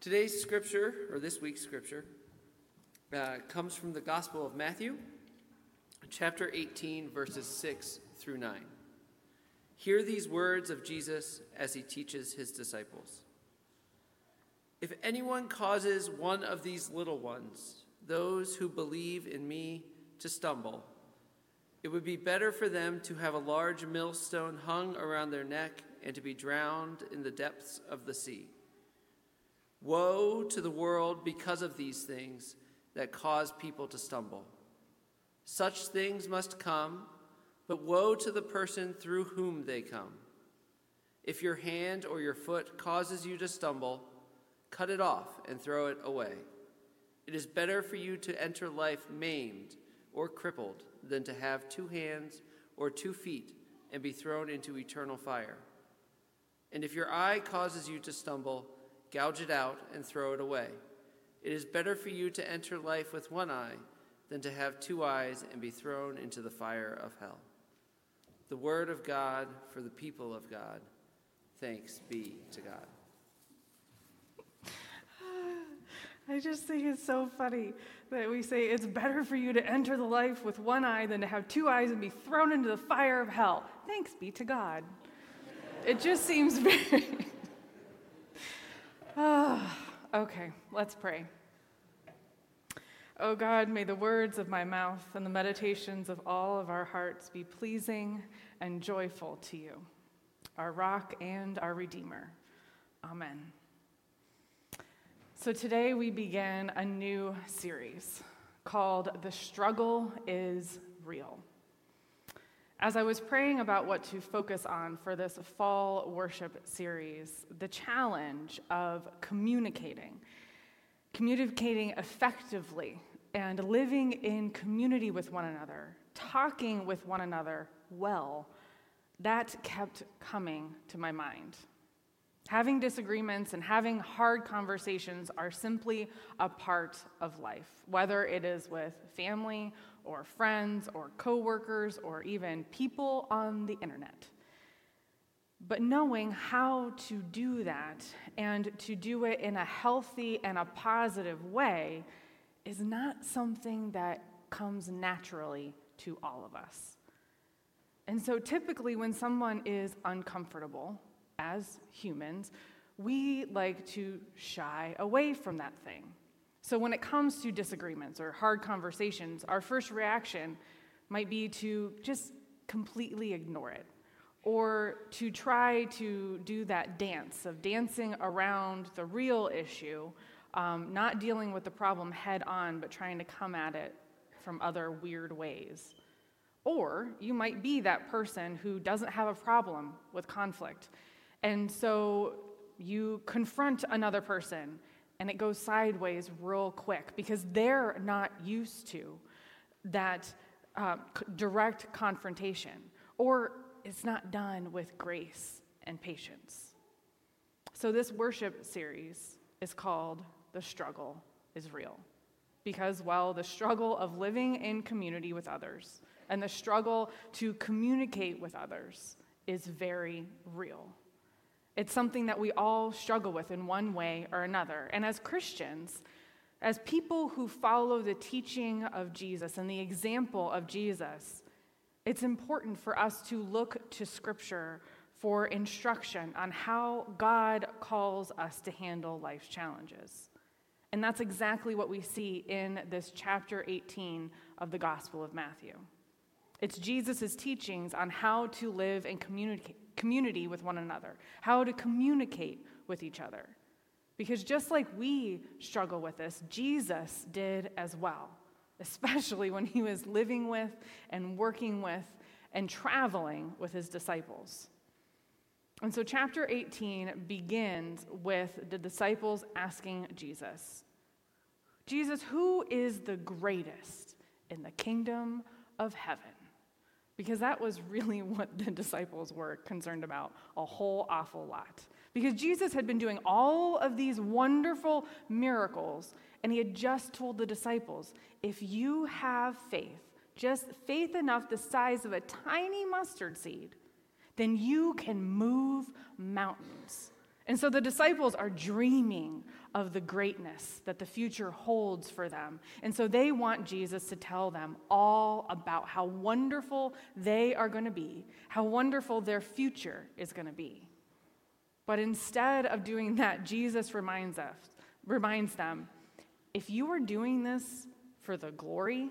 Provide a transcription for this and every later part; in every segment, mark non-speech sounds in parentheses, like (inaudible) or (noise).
Today's scripture, or this week's scripture, uh, comes from the Gospel of Matthew, chapter 18, verses 6 through 9. Hear these words of Jesus as he teaches his disciples. If anyone causes one of these little ones, those who believe in me, to stumble, it would be better for them to have a large millstone hung around their neck and to be drowned in the depths of the sea. Woe to the world because of these things that cause people to stumble. Such things must come, but woe to the person through whom they come. If your hand or your foot causes you to stumble, cut it off and throw it away. It is better for you to enter life maimed or crippled than to have two hands or two feet and be thrown into eternal fire. And if your eye causes you to stumble, gouge it out and throw it away. It is better for you to enter life with one eye than to have two eyes and be thrown into the fire of hell. The word of God for the people of God. Thanks be to God. (sighs) I just think it's so funny that we say it's better for you to enter the life with one eye than to have two eyes and be thrown into the fire of hell. Thanks be to God. It just seems (laughs) very. Oh, okay, let's pray. Oh God, may the words of my mouth and the meditations of all of our hearts be pleasing and joyful to you, our rock and our redeemer. Amen. So today we begin a new series called The Struggle is Real. As I was praying about what to focus on for this fall worship series, the challenge of communicating, communicating effectively, and living in community with one another, talking with one another well, that kept coming to my mind. Having disagreements and having hard conversations are simply a part of life, whether it is with family or friends or coworkers or even people on the internet. But knowing how to do that and to do it in a healthy and a positive way is not something that comes naturally to all of us. And so typically, when someone is uncomfortable, as humans, we like to shy away from that thing. So when it comes to disagreements or hard conversations, our first reaction might be to just completely ignore it or to try to do that dance of dancing around the real issue, um, not dealing with the problem head on, but trying to come at it from other weird ways. Or you might be that person who doesn't have a problem with conflict and so you confront another person and it goes sideways real quick because they're not used to that uh, direct confrontation or it's not done with grace and patience. So, this worship series is called The Struggle is Real. Because while the struggle of living in community with others and the struggle to communicate with others is very real. It's something that we all struggle with in one way or another. And as Christians, as people who follow the teaching of Jesus and the example of Jesus, it's important for us to look to Scripture for instruction on how God calls us to handle life's challenges. And that's exactly what we see in this chapter 18 of the Gospel of Matthew. It's Jesus' teachings on how to live and communicate community with one another, how to communicate with each other. Because just like we struggle with this, Jesus did as well, (laughs) especially when he was living with and working with and traveling with his disciples. And so, chapter 18 begins with the disciples asking Jesus, Jesus, who is the greatest in the kingdom of heaven? Because that was really (laughs) what the disciples were concerned about a whole awful lot. Because Jesus had been doing all of these wonderful miracles, and he had just told the disciples if you have faith, just faith enough the size of a tiny mustard seed, then you can move mountains. And so the disciples are dreaming of the greatness that the future holds for them. And so they want Jesus to tell them all about how wonderful they are going to be, how wonderful their future is going to be. But instead of doing that, Jesus reminds us, reminds them, if you are doing this for the glory,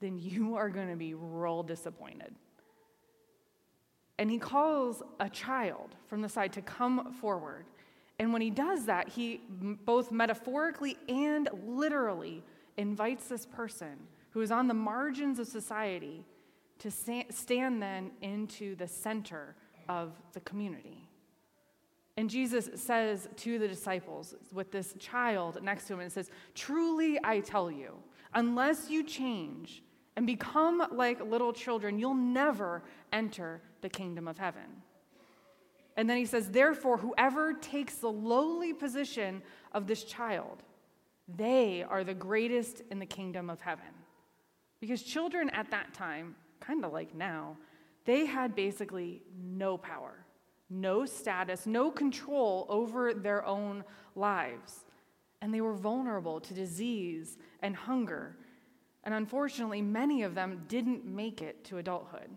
then you are going to be real disappointed. And he calls a child from the side to come forward. And when he does that, he both metaphorically and literally invites this person who is on the margins of society to stand then into the center of the community. And Jesus says to the disciples, with this child next to him, and says, Truly I tell you, unless you change and become like little children, you'll never enter the kingdom of heaven. And then he says, Therefore, whoever takes the lowly position of this child, they are the greatest in the kingdom of heaven. Because children at that time, kind of like now, they had basically no power, no status, no control over their own lives. And they were vulnerable to disease and hunger and unfortunately, many of them didn't make it to adulthood.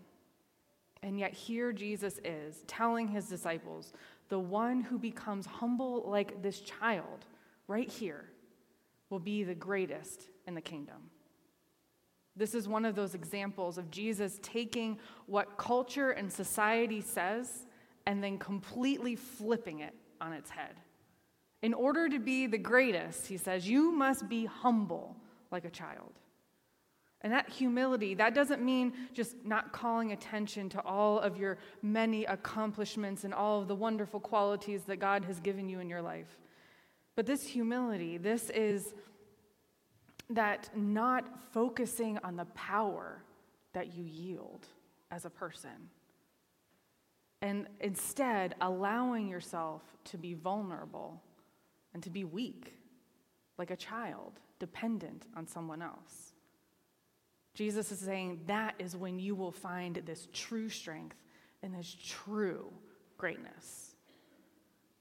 And yet, here Jesus is telling his disciples the one who becomes humble like this child, right here, will be the greatest in the kingdom. This is one of those examples of Jesus taking what culture and society says and then completely flipping it on its head. In order to be the greatest, he says, you must be humble like a child. And that humility, that doesn't mean just not calling attention to all of your many accomplishments and all of the wonderful qualities that God has given you in your life. But this humility, this is that not focusing on the power that you yield as a person. And instead, allowing yourself to be vulnerable and to be weak, like a child, dependent on someone else. Jesus is saying that is when you will find this true strength and this true greatness.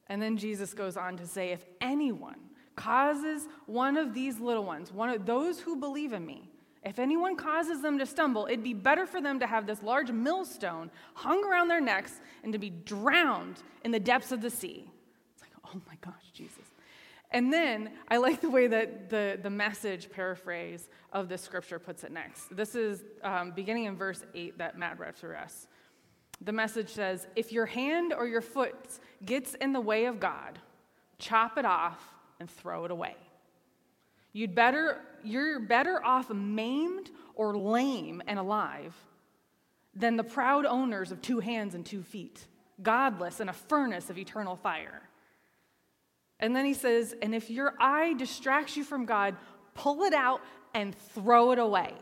And then Jesus goes on to say, if anyone causes one of these little ones, one of those who believe in me, if anyone causes them to stumble, it'd be better for them to have this large millstone hung around their necks and to be drowned in the depths of the sea. It's like, oh my gosh, Jesus. And then I like the way that the, the message paraphrase of this scripture puts it next. This is um, beginning in verse 8 that Matt read for us. The message says, If your hand or your foot gets in the way of God, chop it off and throw it away. You'd better, you're better off maimed or lame and alive than the proud owners of two hands and two feet, godless in a furnace of eternal fire. And then he says, and if your eye distracts you from God, pull it out and throw it away.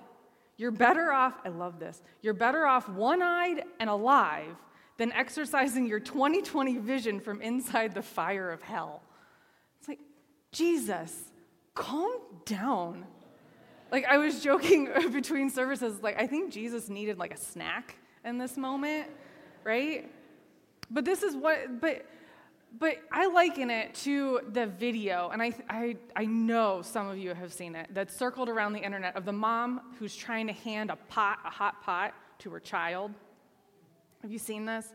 You're better off, I love this, you're better off one eyed and alive than exercising your 2020 vision from inside the fire of hell. It's like, Jesus, calm down. Like, I was joking (laughs) between services, like, I think Jesus needed like a snack in this moment, right? But this is what, but but I liken it to the video, and I, I, I know some of you have seen it, that's circled around the internet of the mom who's trying to hand a pot, a hot pot, to her child. Have you seen this?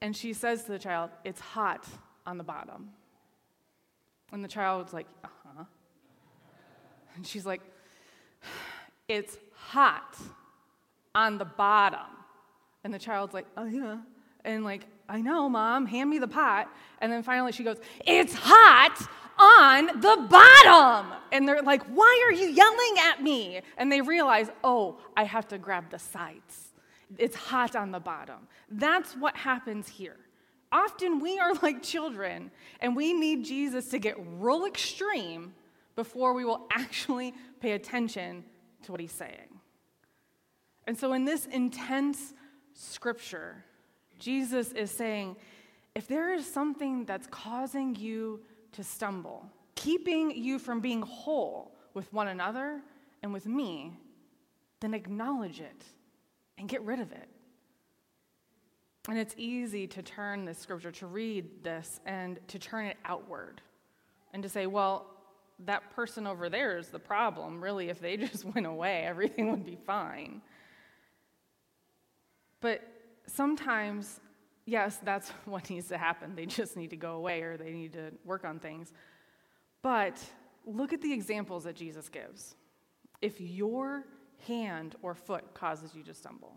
And she says to the child, It's hot on the bottom. And the child's like, Uh huh. And she's like, It's hot on the bottom. And the child's like, Oh, yeah. And like, I know, mom, hand me the pot. And then finally she goes, It's hot on the bottom. And they're like, Why are you yelling at me? And they realize, Oh, I have to grab the sides. It's hot on the bottom. That's what happens here. Often we are like children, and we need Jesus to get real extreme before we will actually pay attention to what he's saying. And so, in this intense scripture, Jesus is saying, if there is something that's causing you to stumble, keeping you from being whole with one another and with me, then acknowledge it and get rid of it. And it's easy to turn this scripture, to read this, and to turn it outward and to say, well, that person over there is the problem. Really, if they (laughs) just went away, everything would be fine. But sometimes, yes, that's (laughs) what needs to happen. They just need to go away or they need to work on things. But look at the examples that Jesus gives. If your hand or foot causes you to stumble,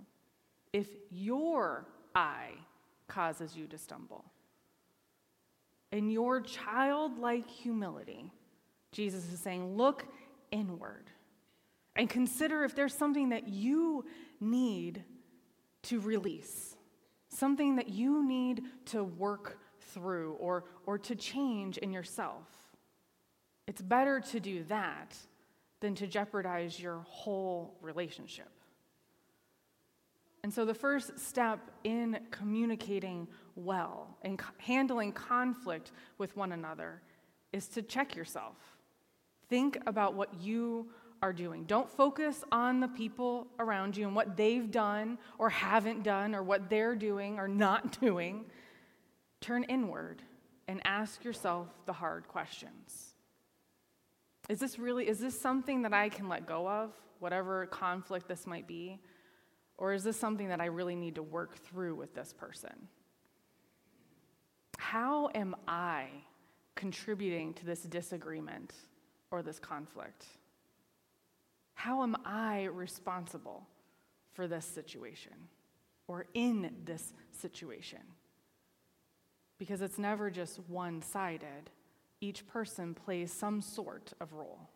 if your eye causes you to stumble, in your childlike humility, Jesus is saying, look inward and consider if there's something that you need to release, something that you need to work through or, or to change in yourself. It's better to do that than to jeopardize your whole relationship. And so, the first step in communicating well and handling conflict with one another is to check yourself. Think about what you are doing. Don't focus on the people around you and what they've done or haven't done or what they're doing or not (laughs) doing. Turn inward and ask yourself the hard questions. Is this really is this something that I can let go of, whatever conflict this might be? Or is this something that I really need to work through with this person? How am I contributing to this disagreement or this conflict? How am I responsible for this situation or in this situation? Because it's never just one sided, each person plays some sort of role.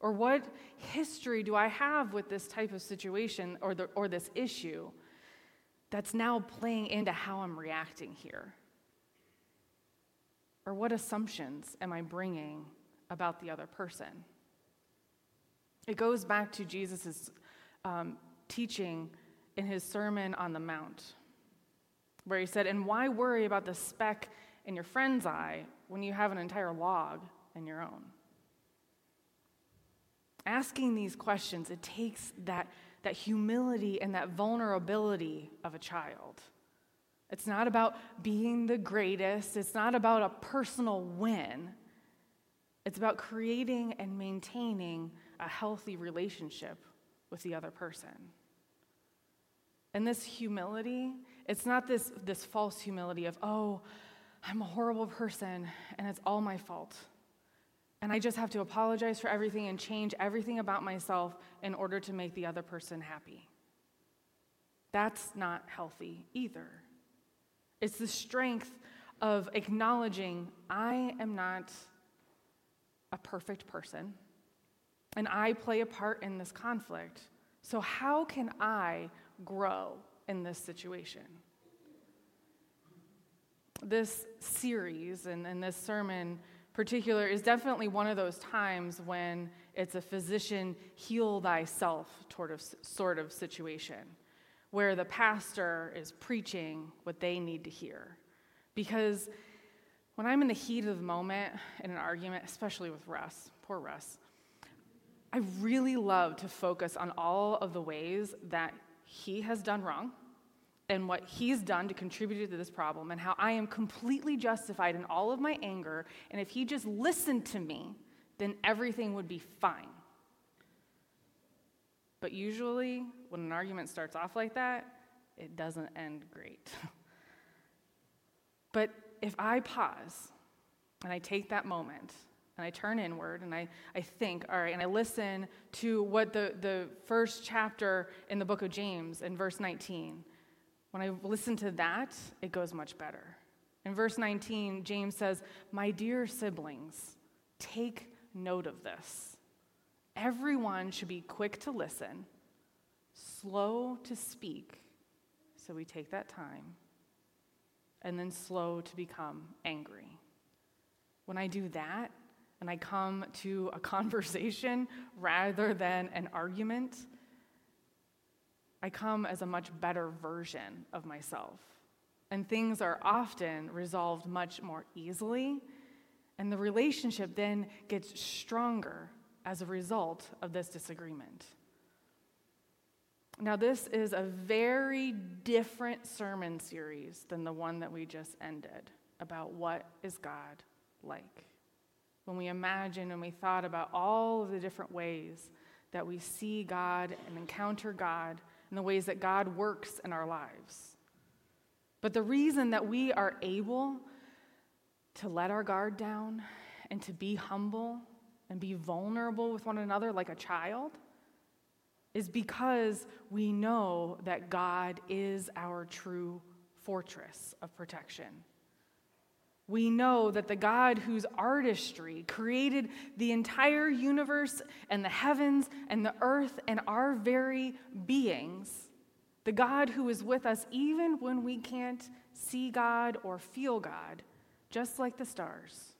Or what history do I have with this type of situation or, the, or this issue that's now playing into how I'm reacting here? Or what assumptions am I bringing about the other person? It goes back to Jesus' um, teaching in his Sermon on the Mount, where he said, And why worry about the speck in your friend's eye when you have an entire log in your own? Asking these questions, it takes that, that humility and that vulnerability of a child. It's not about being the greatest, it's not about a personal win. It's about creating and maintaining a healthy relationship with the other person. And this humility, it's not this, this false humility of, oh, I'm a horrible person and it's all my fault. And I just have to apologize for everything and change everything about myself in order to make the other person happy. That's not healthy either. It's the strength of acknowledging I am not a perfect person and I play a part in this conflict. So, how can I grow in this situation? This series and, and this sermon particular is definitely one of those times when it's a physician heal thyself sort of, sort of situation where the pastor is preaching what they need to hear. Because when I'm in the heat of the moment in an argument, especially with Russ, poor Russ, I really love to focus on all of the ways that he has done wrong and what he's done to contribute to this problem and how I am completely justified in all of my anger. And if he just listened to me, then everything would be fine. But usually, when an argument starts off like that, it doesn't end great. (laughs) but if I pause and I take that moment and I turn inward and I, I think, all right, and I listen to what the, the first chapter in the book of James in verse 19, when I listen to that, it goes much better. In verse 19, James says, My dear siblings, take note of this. Everyone should be quick to listen, slow to speak, so we take that time, and then slow to become angry. When I do that, and I come to a (laughs) conversation rather than an argument, I come as a much better version of myself. And things are often resolved much more easily, and the relationship then gets stronger as a result of this disagreement. Now, this is a very different sermon series than the one that we just ended about what is God like. When we imagined and we thought about all of the different ways that we see God and encounter God and the ways that God works in our lives. But the reason that we are able to let our guard down and to be humble and be vulnerable with one another like a child is because we know that God is our true fortress of protection. We know that the God whose artistry created the entire universe and the heavens and the earth and our very beings, the God who is with us even when we can't see God or feel God, just like the stars,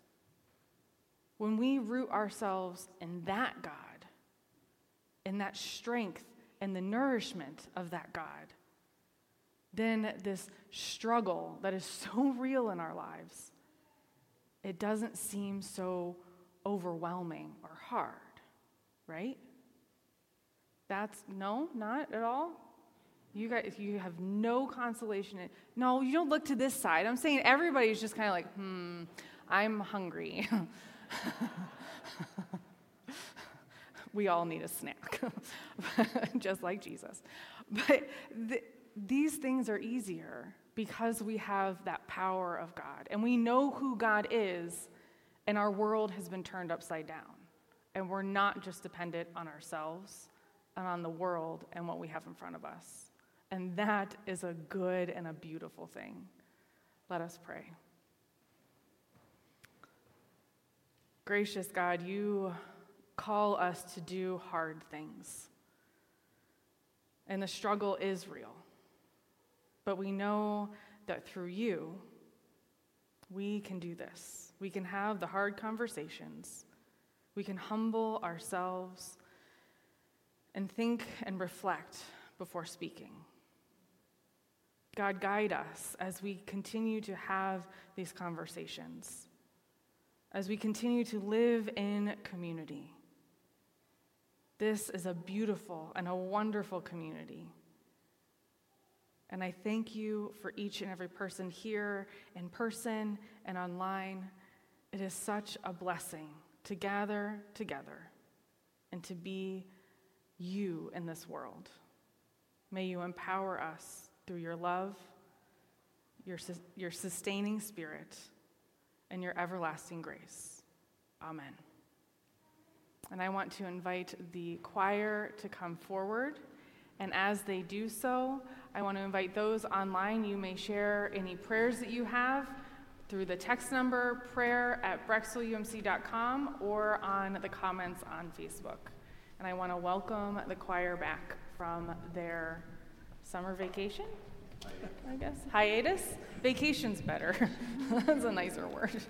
when we root ourselves in that God, in that strength and the nourishment of that God, then this struggle that is (laughs) so real in our lives, it doesn't seem so overwhelming or hard, right? That's no, not at all. You guys, you have no consolation. In, no, you don't look to this side. I'm saying everybody's just kind of like, hmm, I'm hungry. (laughs) we all need a snack, (laughs) just like Jesus. But th- these things are easier because we have that power of God and we know who God is, and our world has been turned upside down. And we're not just dependent on ourselves and on the world and what we have in front of us. And that is a good and a beautiful thing. Let us pray. Gracious God, you call us to do hard things. And the struggle is real. But we know that through you, we can do this. We can have the hard conversations. We can humble ourselves and think and reflect before speaking. God, guide us as we continue to have these conversations, as we continue to live in community. This is a beautiful and a wonderful community. And I thank you for each and every person here in person and online. It is such a blessing to gather together and to be you in this world. May you empower us through your love, your, your sustaining spirit, and your everlasting grace. Amen. And I want to invite the choir to come forward. And as they do so, I want to invite those online. You may share any prayers that you have through the text number prayer at brecksvilleumc.com or on the comments on Facebook. And I want to welcome the choir back from their summer vacation, I guess. Hiatus? Vacation's better. (laughs) That's a nicer word.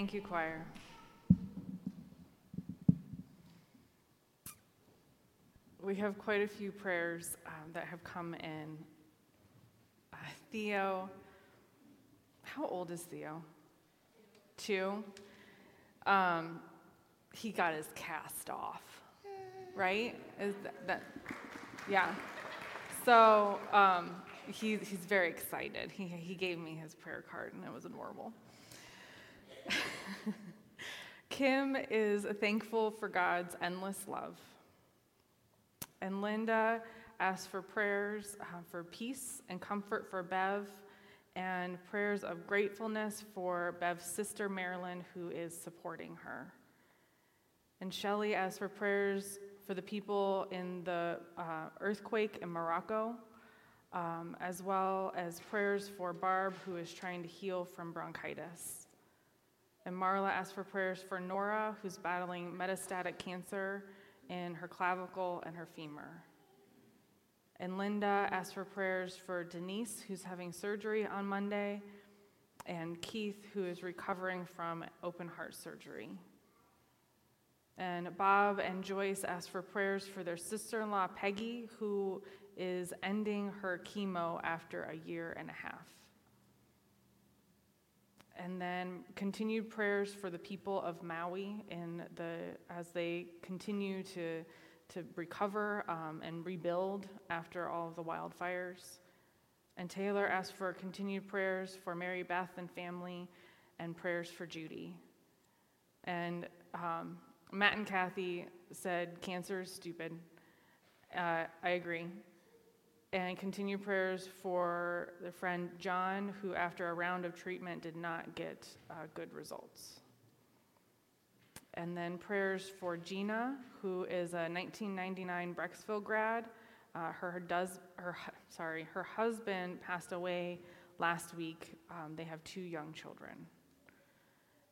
Thank you, choir. We have quite a few prayers um, that have come in. Uh, Theo, how old is Theo? Two. Um, he got his cast off, right? Is that, that yeah. So um, he, he's very excited. He, he gave me his prayer card, and it was adorable. (laughs) Kim is thankful for God's endless love. And Linda asks for prayers uh, for peace and comfort for Bev, and prayers of gratefulness for Bev's sister Marilyn, who is supporting her. And Shelley asks for prayers for the people in the uh, earthquake in Morocco, um, as well as prayers for Barb, who is trying to heal from bronchitis. And Marla asked for prayers for Nora, who's battling metastatic cancer in her clavicle and her femur. And Linda asked for prayers for Denise, who's having surgery on Monday, and Keith, who is recovering from open heart surgery. And Bob and Joyce asked for prayers for their sister in law, Peggy, who is ending her chemo after a year and a half. And then continued prayers for the people of Maui in the, as they continue to, to recover um, and rebuild after all of the wildfires. And Taylor asked for continued prayers for Mary Beth and family and prayers for Judy. And um, Matt and Kathy said, Cancer is stupid. Uh, I agree. And continue prayers for their friend John, who, after a round of treatment, did not get uh, good results. And then prayers for Gina, who is a 1999 Brecksville grad. Uh, her does her sorry her husband passed away last week. Um, they have two young children.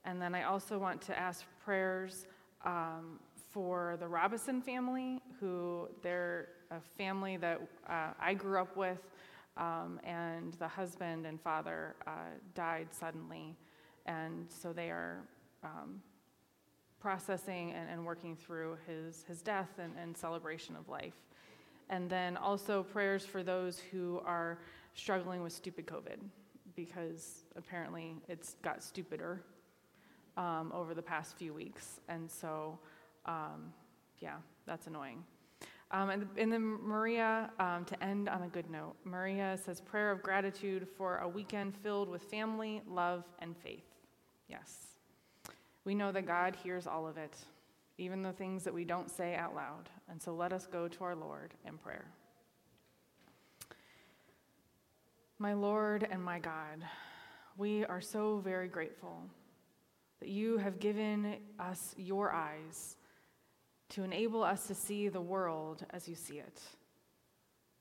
And then I also want to ask prayers um, for the Robison family, who they're a family that uh, I grew up with, um, and the husband and father uh, died suddenly. And so they are um, processing and, and working through his, his death and, and celebration of life. And then also prayers for those who are struggling with stupid COVID, because apparently it's got stupider um, over the past few weeks. And so, um, yeah, that's annoying. Um, and, and then Maria, um, to end on a good note, Maria says, prayer of gratitude for a weekend filled with family, love, and faith. Yes. We know that God hears all of it, even the things that we don't say out loud. And so let us go to our Lord in prayer. My Lord and my God, we are so very grateful that you have given us your eyes to enable us to see the world as you see it.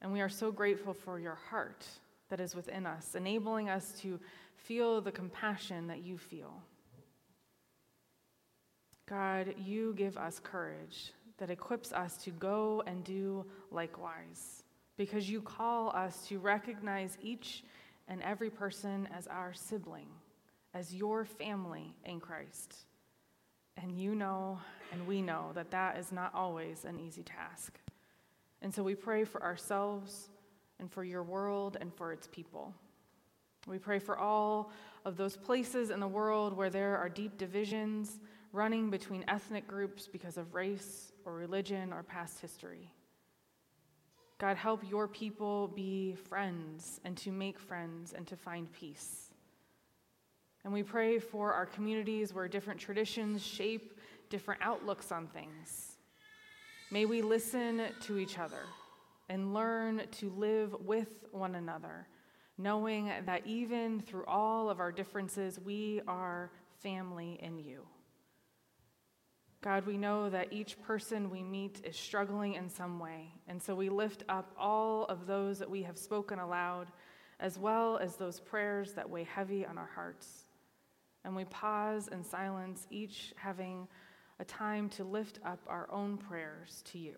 And we are so grateful for your heart that is within us, enabling us to feel the compassion that you feel. God, you give us courage that equips us to go and do likewise, because you call us to recognize each and every person as our sibling, as your family in Christ. And you know, and we know, that that is not always an easy task. And so we pray for ourselves and for your world and for its people. We pray for all of those places in the world where there are deep divisions running between ethnic groups because of race or religion or past history. God, help your people be friends and to make friends and to find peace. And we pray for our communities where different traditions shape different outlooks on things. May we listen to each other and learn to live with one another, knowing that even through all of our differences, we are family in you. God, we know that each person we meet is struggling in some way, and so we lift up all of those that we have spoken aloud, as well as those prayers that weigh heavy on our hearts. And we pause in silence, each having a time to lift up our own prayers to you.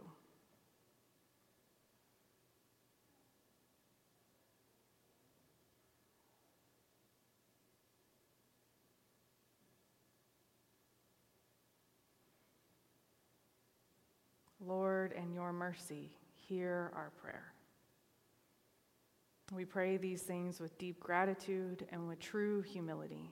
Lord, in your mercy, hear our prayer. We pray these things with deep gratitude and with true humility,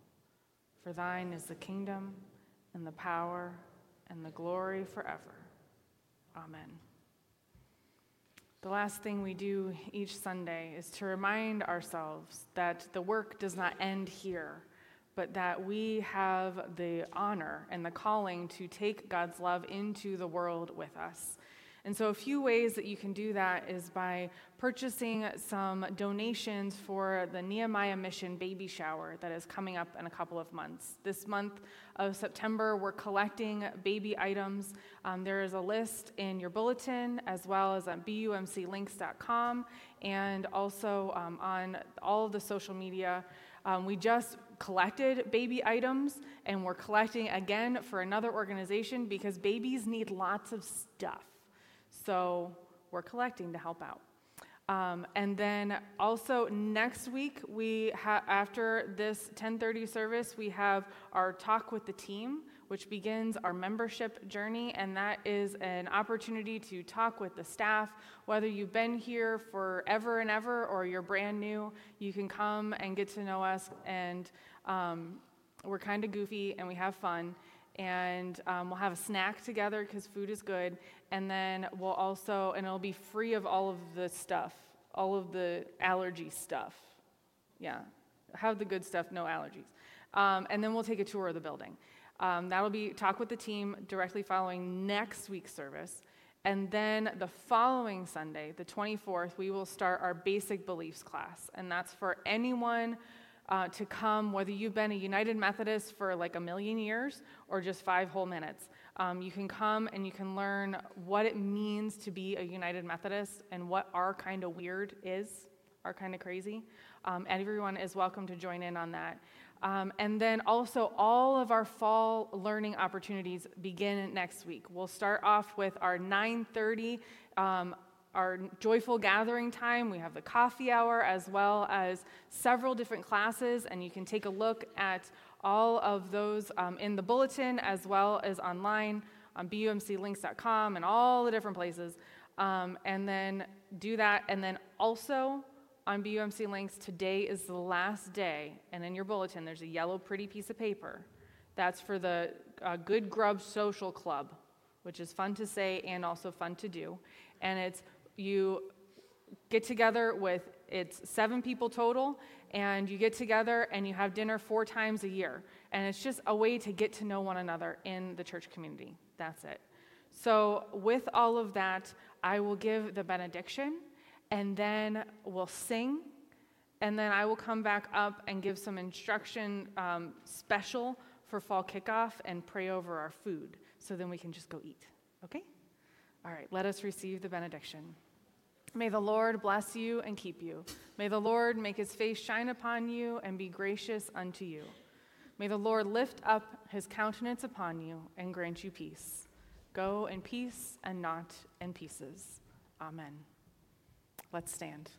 For thine is the kingdom, and the power, and the glory forever. Amen. The last thing we do each Sunday is to remind ourselves that the work does not end here but that we have the honor and the calling to take God's love into the world with us. And so, a few ways that you can do that is by purchasing some donations for the Nehemiah Mission baby shower that is coming up in a couple of months. This month of September, we're collecting baby items. Um, there is a list in your bulletin as well as on bumclinks.com and also um, on all of the social media. Um, we just collected baby items and we're collecting again for another organization because babies need lots of stuff. So we're collecting to help out. Um, and then also next week, we ha- after this 10:30 service, we have our talk with the team, which begins our membership journey, and that is an opportunity to talk with the staff. Whether you've been here forever and ever or you're brand new, you can come and get to know us. And um, we're kind of goofy and we have fun and um, we'll have a snack together because food is good. And then we'll also, and it'll be free of all of the stuff, all of the allergy stuff. Yeah, have the good stuff, no allergies. Um, and then we'll take a tour of the building. Um, that'll be talk with the team directly following next week's service. And then the following Sunday, the 24th, we will start our basic beliefs class. And that's for anyone uh, to come, whether you've been a United Methodist for like a million years or just five whole minutes. Um, you can come and you can learn what it means to be a United Methodist and what our kind of weird is, our kind of crazy. Um, everyone is welcome to join in on that. Um, and then also, all of our fall learning opportunities begin next week. We'll start off with our 9:30, um, our joyful gathering time. We have the coffee hour as well as several different classes, and you can take a look at all of those um, in the bulletin as well as online on bumclinks.com and all the different places. Um, and then do that, and then also on BUMC Links, today is the last day, and in your bulletin, there's a yellow pretty piece of paper. That's for the uh, Good Grub Social Club, which is fun to say and also fun to do. And it's you get together with it's seven people total, and you get together and you have dinner four times a year. And it's just a way to get to know one another in the church community. That's it. So, with all of that, I will give the benediction and then we'll sing, and then I will come back up and give some instruction um, special for fall kickoff and pray over our food. So then we can just go eat. Okay? All right, let us receive the benediction. May the Lord bless you and keep you. May the Lord make his face shine upon you and be gracious unto you. May the Lord lift up his countenance upon you and grant you peace. Go in peace and not in pieces. Amen. Let's stand.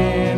yeah.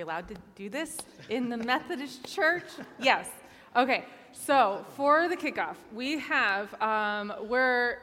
We allowed to do this in the Methodist church? Yes. Okay, so for the kickoff, we have, um, we're,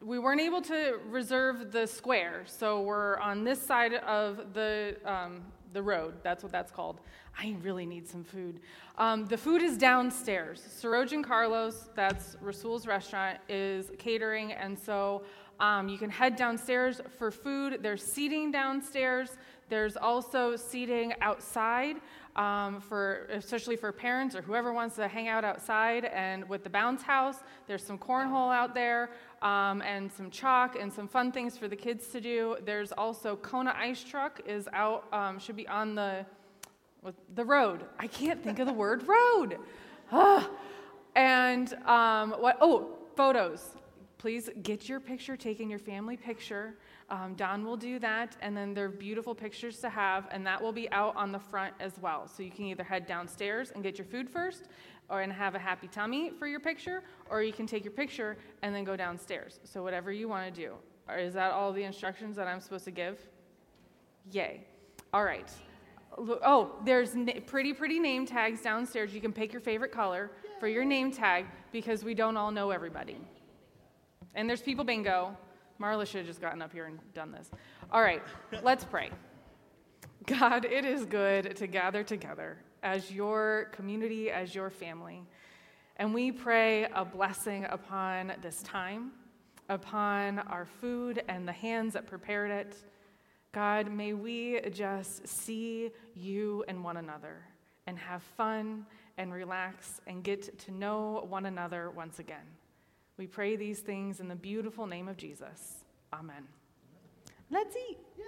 we weren't able to reserve the square, so we're on this side of the, um, the road. That's what that's called. I really need some food. Um, the food is downstairs. Saroj and Carlos, that's Rasul's restaurant, is catering, and so um, you can head downstairs for food. There's seating downstairs. There's also seating outside um, for, especially for parents or whoever wants to hang out outside. And with the bounce house, there's some cornhole out there um, and some chalk and some fun things for the kids to do. There's also Kona Ice Truck is out, um, should be on the the road. I can't think of the word road. Ah. (sighs) And um, what? Oh, photos please get your picture taken, your family picture. Um, Don will do that, and then they're beautiful pictures to have, and that will be out on the front as well. So you can either head downstairs and get your food first, or and have a happy tummy for your picture, or you can take your picture and then go downstairs. So whatever you want to do. Is that all the instructions that I'm supposed to give? Yay. All right. Oh, there's pretty, pretty name tags downstairs. You can pick your favorite color for your name tag because we don't all know everybody. And there's people bingo. Marla should have just gotten up here and done this. All right, let's pray. God, it is good to gather together as your community, as your family. And we pray a blessing upon this time, upon our food and the hands that prepared it. God, may we just see you and one another and have fun and relax and get to know one another once again. We pray these things in the beautiful name of Jesus. Amen. Let's eat. Yay.